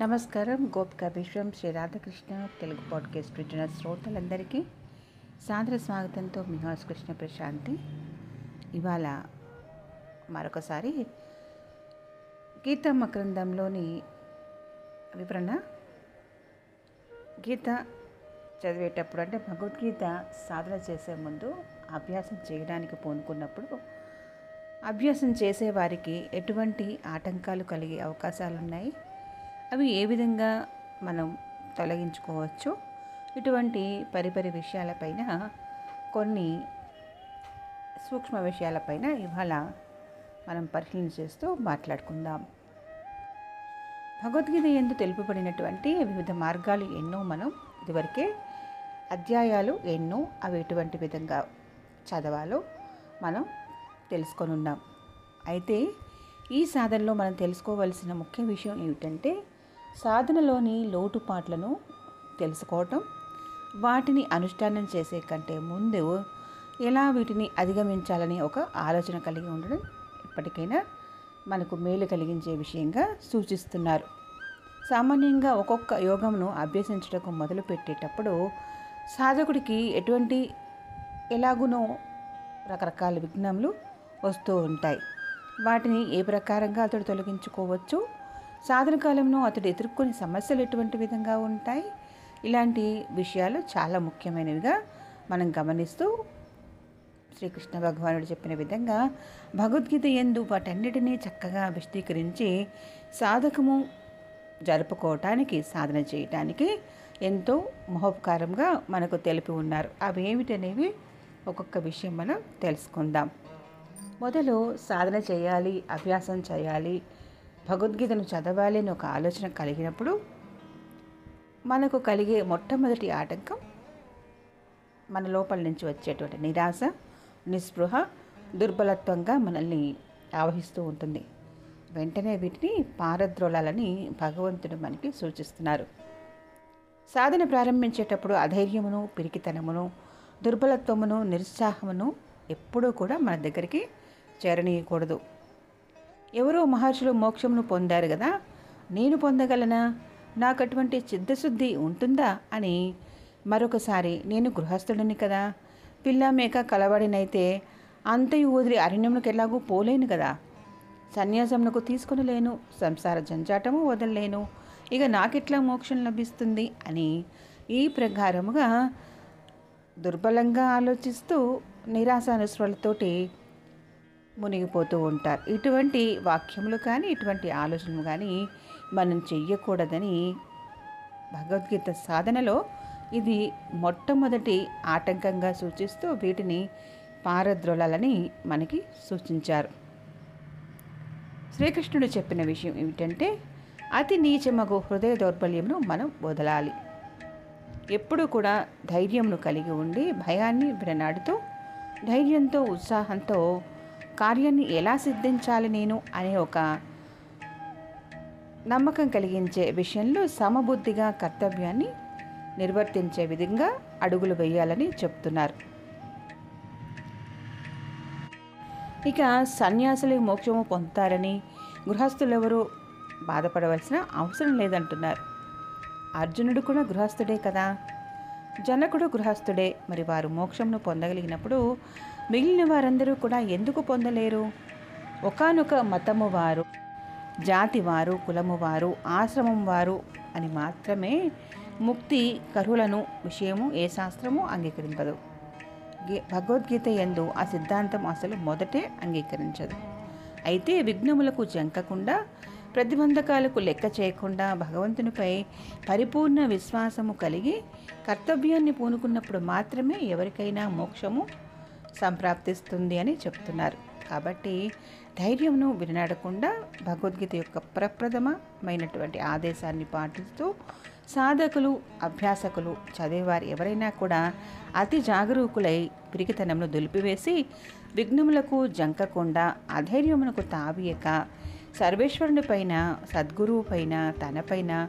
నమస్కారం. గోపిక విశ్వం శ్రీ రాధాకృష్ణ తెలుగు పాడ్కాస్ట్ వింటున్న శ్రోతలందరికీ సాదర స్వాగతంతో మీ హాస్ కృష్ణ ప్రశాంతి. ఇవాళ మరొకసారి గీత గ్రంథంలోని వివరణ. గీత చదివేటప్పుడు అంటే భగవద్గీత సాధన చేసే ముందు అభ్యాసం చేయడానికి పూనుకున్నప్పుడు అభ్యాసం చేసేవారికి ఎటువంటి ఆటంకాలు కలిగే అవకాశాలు ఉన్నాయి అవి ఏ విధంగా మనం తొలగించుకోవచ్చు ఇటువంటి పరిపరి విషయాలపైన కొన్ని సూక్ష్మ విషయాలపైన ఇవాళ మనం పరిశీలన చేస్తూ మాట్లాడుకుందాం. భగవద్గీత ఎందు తెలుపబడినటువంటి వివిధ మార్గాలు ఎన్నో మనం ఇదివరకే అధ్యాయాలు ఎన్నో అవి ఎటువంటి విధంగా చదవాలో మనం తెలుసుకొని ఉన్నాం అయితే ఈ సాధనలో మనం తెలుసుకోవలసిన ముఖ్య విషయం ఏమిటంటే సాధనలోని లోటుపాట్లను తెలుసుకోవటం వాటిని అనుష్ఠానం చేసే కంటే ముందు ఎలా వీటిని అధిగమించాలని ఒక ఆలోచన కలిగి ఉండడం ఇప్పటికైనా మనకు మేలు కలిగించే విషయంగా సూచిస్తున్నారు. సామాన్యంగా ఒక్కొక్క యోగమును అభ్యసించటకు మొదలు పెట్టేటప్పుడు సాధకుడికి ఎటువంటి ఎలాగునో రకరకాల విఘ్నములు వస్తూ ఉంటాయి. వాటిని ఏ ప్రకారంగా అతడు తొలగించుకోవచ్చు? సాధన కాలంలో అతడు ఎదుర్కొనే సమస్యలు ఎటువంటి విధంగా ఉంటాయి? ఇలాంటి విషయాలు చాలా ముఖ్యమైనవిగా మనం గమనిస్తూ శ్రీకృష్ణ భగవానుడు చెప్పిన విధంగా భగవద్గీత ఎందు వాటన్నిటినీ చక్కగా విశదీకరించి సాధకము జరుపుకోవటానికి సాధన చేయటానికి ఎంతో మహోపకారంగా మనకు తెలిపి ఉన్నారు. అవి ఏమిటనేవి ఒక్కొక్క విషయం మనం తెలుసుకుందాం. మొదలు సాధన చేయాలి అభ్యాసం చేయాలి భగవద్గీతను చదవాలి అని ఒక ఆలోచన కలిగినప్పుడు మనకు కలిగే మొట్టమొదటి ఆటంకం మన లోపల నుంచి వచ్చేటువంటి నిరాశ నిస్పృహ దుర్బలత్వంగా మనల్ని ఆవహిస్తూ ఉంటుంది. వెంటనే వీటిని పారద్రోలాలని భగవంతుడు మనకి సూచిస్తున్నారు. సాధన ప్రారంభించేటప్పుడు అధైర్యమును పిరికితనమును దుర్బలత్వమును నిరుత్సాహమును ఎప్పుడూ కూడా మన దగ్గరికి చేరనీయకూడదు. ఎవరో మహర్షులు మోక్షమును పొందారు కదా. నేను పొందగలనా? నాకు అటువంటి చిత్తశుద్ధి ఉంటుందా? అని మరొకసారి నేను గృహస్థుడిని కదా. పిల్ల మేక కలబడినైతే అంతయు వదిలి అరణ్యములకు ఎలాగూ పోలేను కదా. సన్యాసమునకు తీసుకుని లేను సంసార జంజాటము వదలలేను ఇక నాకెట్లా మోక్షం లభిస్తుంది? అని ఈ ప్రకారముగా దుర్బలంగా ఆలోచిస్తూ నిరాశానుసరులతోటి మునిగిపోతూ ఉంటారు. ఇటువంటి వాక్యములు కానీ ఇటువంటి ఆలోచనలు కానీ మనం చెయ్యకూడదని భగవద్గీత సాధనలో ఇది మొట్టమొదటి ఆటంకంగా సూచిస్తూ వీటిని పారద్రోలాలని మనకి సూచించారు. శ్రీకృష్ణుడు చెప్పిన విషయం ఏమిటంటే అతి నీచమగు హృదయ దౌర్బల్యమును మనం వదలాలి. ఎప్పుడూ కూడా ధైర్యంను కలిగి ఉండి భయాన్ని విడనాడుతూ ధైర్యంతో ఉత్సాహంతో కార్యాన్ని ఎలా సిద్ధించాలి నేను అనే ఒక నమ్మకం కలిగించే విషయంలో సమబుద్ధిగా కర్తవ్యాన్ని నిర్వర్తించే విధంగా అడుగులు వేయాలని చెప్తున్నారు. ఇక సన్యాసులు మోక్షము పొందుతారని గృహస్థులెవరూ బాధపడవలసిన అవసరం లేదంటున్నారు. అర్జునుడు కూడా గృహస్థుడే కదా. జనకుడు గృహస్థుడే. మరి వారు మోక్షంను పొందగలిగినప్పుడు మిగిలిన వారందరూ కూడా ఎందుకు పొందలేరు? ఒకనొక మతము వారు జాతి వారు కులము వారు ఆశ్రమం వారు అని మాత్రమే ముక్తి కరువులను విషయము ఏ శాస్త్రము అంగీకరింపదు. భగవద్గీత ఎందు ఆ సిద్ధాంతం అసలు మొదటే అంగీకరించదు. అయితే విఘ్నములకు జంకకుండా ప్రతిబంధకాలకు లెక్క చేయకుండా భగవంతునిపై పరిపూర్ణ విశ్వాసము కలిగి కర్తవ్యాన్ని పూనుకున్నప్పుడు మాత్రమే ఎవరికైనా మోక్షము సంప్రాప్తిస్తుంది అని చెప్తున్నారు. కాబట్టి ధైర్యంను వినడకుండా భగవద్గీత యొక్క ప్రప్రథమమైనటువంటి ఆదేశాన్ని పాటిస్తూ సాధకులు అభ్యాసకులు చదివేవారు ఎవరైనా కూడా అతి జాగరూకులై పిరికితనంను దులిపివేసి విఘ్నములకు జంకకుండా అధైర్యమునకు తావియక సర్వేశ్వరుని పైన సద్గురువు పైన తనపైన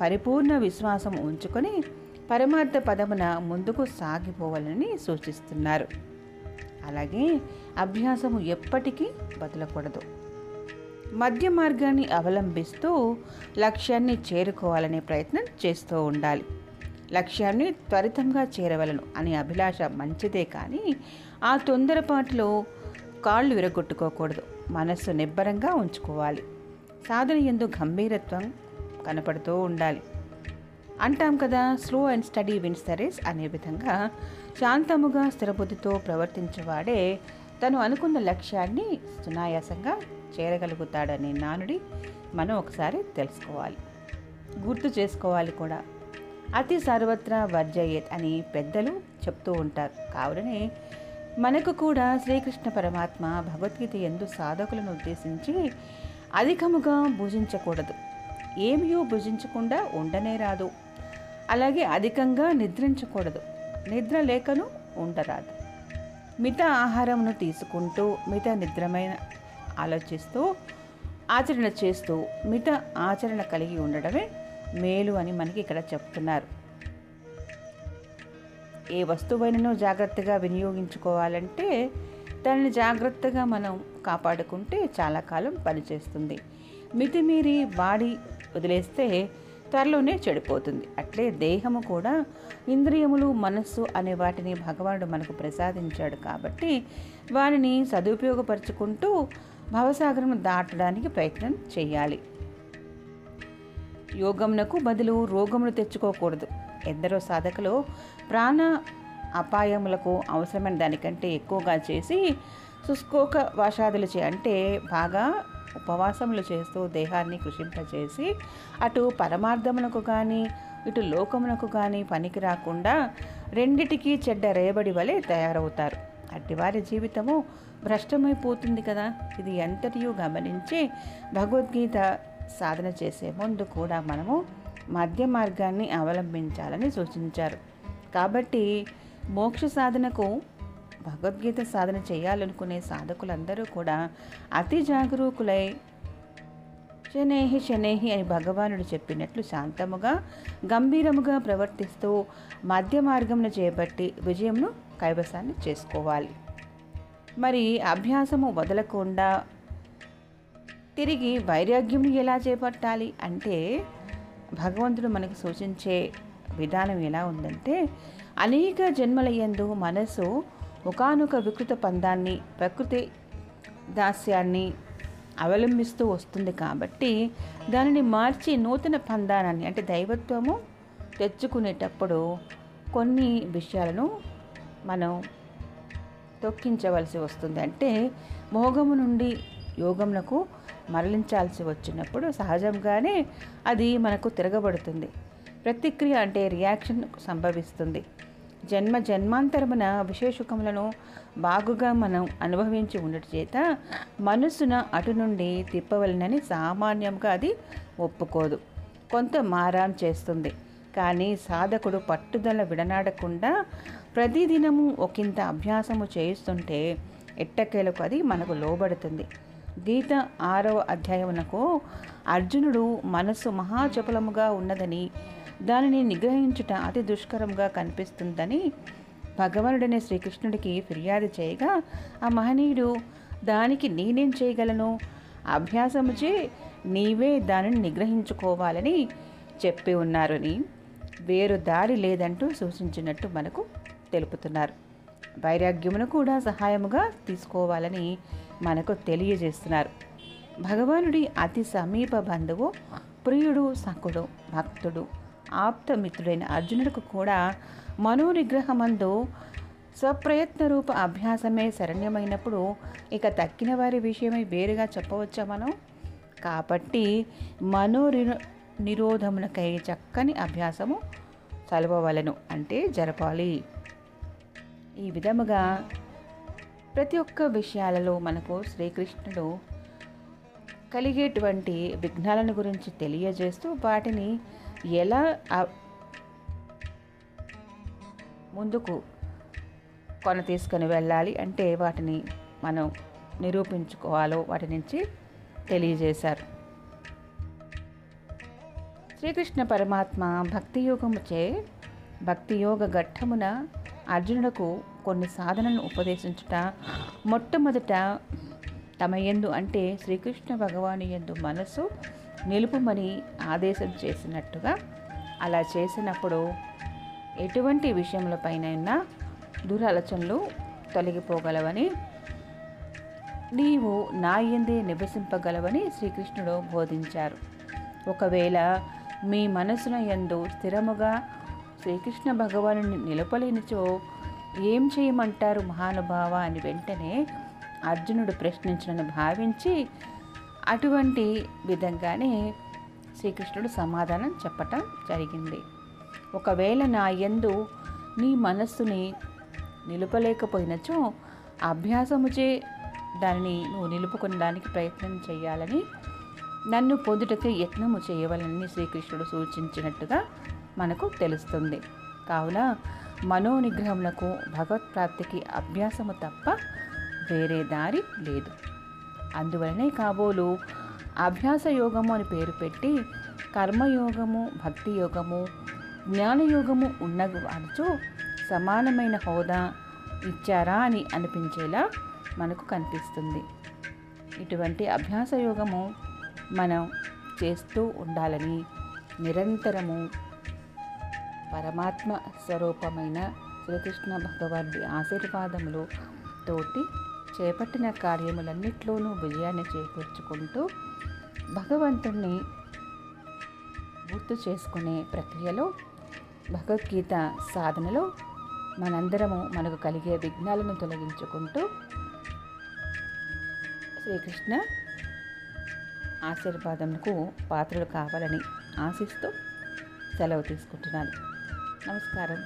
పరిపూర్ణ విశ్వాసం ఉంచుకొని పరమార్థ పదమున ముందుకు సాగిపోవాలని సూచిస్తున్నారు. అలాగే అభ్యాసము ఎప్పటికీ వదలకూడదు. మధ్య మార్గాన్ని అవలంబిస్తూ లక్ష్యాన్ని చేరుకోవాలనే ప్రయత్నం చేస్తూ ఉండాలి. లక్ష్యాన్ని త్వరితంగా చేరవలను అనే అభిలాష మంచిదే కానీ ఆ తొందరపాటులో కాళ్ళు విరగొట్టుకోకూడదు. మనస్సు నిబ్బరంగా ఉంచుకోవాలి. సాధన ఎందు గంభీరత్వం కనపడుతూ ఉండాలి. అంటాం కదా slow and steady wins the race అనే విధంగా శాంతముగా స్థిరబుద్ధితో ప్రవర్తించేవాడే తను అనుకున్న లక్ష్యాన్ని సునాయాసంగా చేరగలుగుతాడనే నానుడి మనం ఒకసారి తెలుసుకోవాలి. గుర్తు చేసుకోవాలి కూడా. అతి సర్వత్రా వర్జయ్యేత్ అని పెద్దలు చెప్తూ ఉంటారు. కావుననే మనకు కూడా శ్రీకృష్ణ పరమాత్మ భగవద్గీత ఎందు సాధకులను ఉద్దేశించి అధికముగా భుజించకూడదు. ఏమీ భుజించకుండా ఉండనే రాదు. అలాగే అధికంగా నిద్రించకూడదు. నిద్ర లేకను ఉండరాదు. మిత ఆహారమును తీసుకుంటూ మిత నిద్రమైన ఆలోచిస్తూ ఆచరణ చేస్తూ మిత ఆచరణ కలిగి ఉండడమే మేలు అని మనకి ఇక్కడ చెప్తున్నారు. ఏ వస్తువైనను జాగ్రత్తగా వినియోగించుకోవాలంటే దానిని జాగ్రత్తగా మనం కాపాడుకుంటే చాలా కాలం పనిచేస్తుంది. మితిమీరి వాడి వదిలేస్తే త్వరలోనే చెడిపోతుంది. అట్లే దేహము కూడా ఇంద్రియములు మనస్సు అనే వాటిని భగవానుడు మనకు ప్రసాదించాడు కాబట్టి వారిని సదుపయోగపరుచుకుంటూ భవసాగరం దాటడానికి ప్రయత్నం చేయాలి. యోగమునకు బదులు రోగమును తెచ్చుకోకూడదు. ఎందరో సాధకులు ప్రాణ అపాయములకు అవసరమైన దానికంటే ఎక్కువగా చేసి శుష్కోక వాషాదులు చే అంటే బాగా ఉపవాసములు చేస్తూ దేహాన్ని కృషింపచేసి అటు పరమార్థమునకు కానీ ఇటు లోకమునకు కానీ పనికి రాకుండా రెండిటికి చెడ్డ రేబడి వలె తయారవుతారు. అట్టివారి జీవితము భ్రష్టమైపోతుంది కదా. ఇది ఎంతటియూ గమనించి భగవద్గీత సాధన చేసే ముందు కూడా మనము మధ్య మార్గాన్ని అవలంబించాలని సూచించారు. కాబట్టి మోక్ష సాధనకు భగవద్గీత సాధన చేయాలనుకునే సాధకులందరూ కూడా అతి జాగరూకులై శనేహి శనేహి అని భగవానుడు చెప్పినట్లు శాంతముగా గంభీరముగా ప్రవర్తిస్తూ మధ్య మార్గమును చేపట్టి విజయమును కైవసాన్ని చేసుకోవాలి. మరి అభ్యాసము వదలకుండా తిరిగి వైరాగ్యం ఎలా చేపట్టాలి అంటే భగవంతుడు మనకు సూచించే విధానం ఎలా ఉందంటే అనేక జన్మలయ్యందు మనసు ఒకనొక వికృత పందాన్ని ప్రకృతి దాస్యాన్ని అవలంబిస్తూ వస్తుంది కాబట్టి దానిని మార్చి నూతన పందానాన్ని అంటే దైవత్వము తెచ్చుకునేటప్పుడు కొన్ని విషయాలను మనం తొక్కించవలసి వస్తుంది. అంటే మోగము నుండి యోగములకు మరలించాల్సి వచ్చినప్పుడు సహజంగానే అది మనకు తిరగబడుతుంది. ప్రతిక్రియ అంటే రియాక్షన్ సంభవిస్తుంది. జన్మ జన్మాంతరమున విశేషకములను బాగుగా మనం అనుభవించి ఉండట చేత మనసున అటు నుండి తిప్పవలనని సామాన్యంగా అది ఒప్పుకోదు. కొంత మారాం చేస్తుంది. కానీ సాధకుడు పట్టుదల విడనాడకుండా ప్రతిదినము ఒకంత అభ్యాసము చేయిస్తుంటే ఎట్టకేలకు అది మనకు లోబడుతుంది. గీత ఆరవ అధ్యాయమునకు అర్జునుడు మనస్సు మహాచపలముగా ఉన్నదని దానిని నిగ్రహించుట అతి దుష్కరంగా కనిపిస్తుందని భగవానుడనే శ్రీకృష్ణుడికి ఫిర్యాదు చేయగా ఆ మహనీయుడు దానికి నేనేం చేయగలను? అభ్యాసముచే నీవే దానిని నిగ్రహించుకోవాలని చెప్పి ఉన్నారని వేరు దారి లేదంటూ సూచించినట్టు మనకు తెలుపుతున్నారు. వైరాగ్యమును కూడా సహాయముగా తీసుకోవాలని మనకు తెలియజేస్తున్నారు. భగవానుడి అతి సమీప బంధువు ప్రియుడు సకుడు భక్తుడు ఆప్తమిత్రుడైన అర్జునుడికి కూడా మనోనిగ్రహమందు స్వప్రయత్న రూప అభ్యాసమే శరణ్యమైనప్పుడు ఇక తక్కిన వారి విషయమై వేరుగా చెప్పవచ్చా మనం? కాబట్టి మనోరి నిరోధమునకై చక్కని అభ్యాసము చలవవలను. అంటే జరపాలి. ఈ విధముగా ప్రతి ఒక్క విషయాలలో మనకు శ్రీకృష్ణుడు కలిగేటువంటి విఘ్నాలను గురించి తెలియజేస్తూ వాటిని ఎలా ముందుకు కొన తీసుకొని వెళ్ళాలి అంటే వాటిని మనం నిరూపించుకోవాలో వాటి నుంచి తెలియజేశారు. శ్రీకృష్ణ పరమాత్మ భక్తి యోగముచే భక్తి యోగ ఘట్టమున అర్జునుడకు కొన్ని సాధనలను ఉపదేశించుట మొట్టమొదట తమ ఎందు అంటే శ్రీకృష్ణ భగవాను యందు మనసు నిలుపుమని ఆదేశం చేసినట్టుగా అలా చేసినప్పుడు ఎటువంటి విషయములపైనైనా దురాలోచనలు తొలగిపోగలవని నీవు నా ఎందే నివసింపగలవని శ్రీకృష్ణుడు బోధించారు. ఒకవేళ మీ మనసున ఎందు స్థిరముగా శ్రీకృష్ణ భగవాను నిలపలేనిచో ఏం చేయమంటారు మహానుభావ అని వెంటనే అర్జునుడు ప్రశ్నించడని భావించి అటువంటి విధంగానే శ్రీకృష్ణుడు సమాధానం చెప్పటం జరిగింది. ఒకవేళ నా యందు నీ మనస్సుని నిలుపలేకపోయినచో అభ్యాసముచే దానిని నువ్వు నిలుపుకొనడానికి ప్రయత్నం చేయాలని నన్ను పొందుటకు యత్నము చేయవలని శ్రీకృష్ణుడు సూచించినట్టుగా మనకు తెలుస్తుంది. కావున మనోనిగ్రహములకు భగవత్ప్రాప్తికి అభ్యాసము తప్ప వేరే దారి లేదు. అందువలనే కాబోలు అభ్యాస యోగము అని పేరు పెట్టి కర్మయోగము భక్తి యోగము జ్ఞానయోగము ఉన్న వారితో సమానమైన హోదా ఇచ్చారా అని అనిపించేలా మనకు కనిపిస్తుంది. ఇటువంటి అభ్యాస యోగము మనం చేస్తూ ఉండాలని నిరంతరము పరమాత్మ స్వరూపమైన శ్రీకృష్ణ భగవాన్ ఆశీర్వాదములు తోటి చేపట్టిన కార్యములన్నిట్లోనూ విజయాన్ని చేకూర్చుకుంటూ భగవంతుణ్ణి గుర్తు చేసుకునే ప్రక్రియలో భగవద్గీత సాధనలో మనందరము మనకు కలిగే విఘ్నాలను తొలగించుకుంటూ శ్రీకృష్ణ ఆశీర్వాదంకు పాత్రలు కావాలని ఆశిస్తూ సెలవు తీసుకుంటున్నాను. నమస్కారం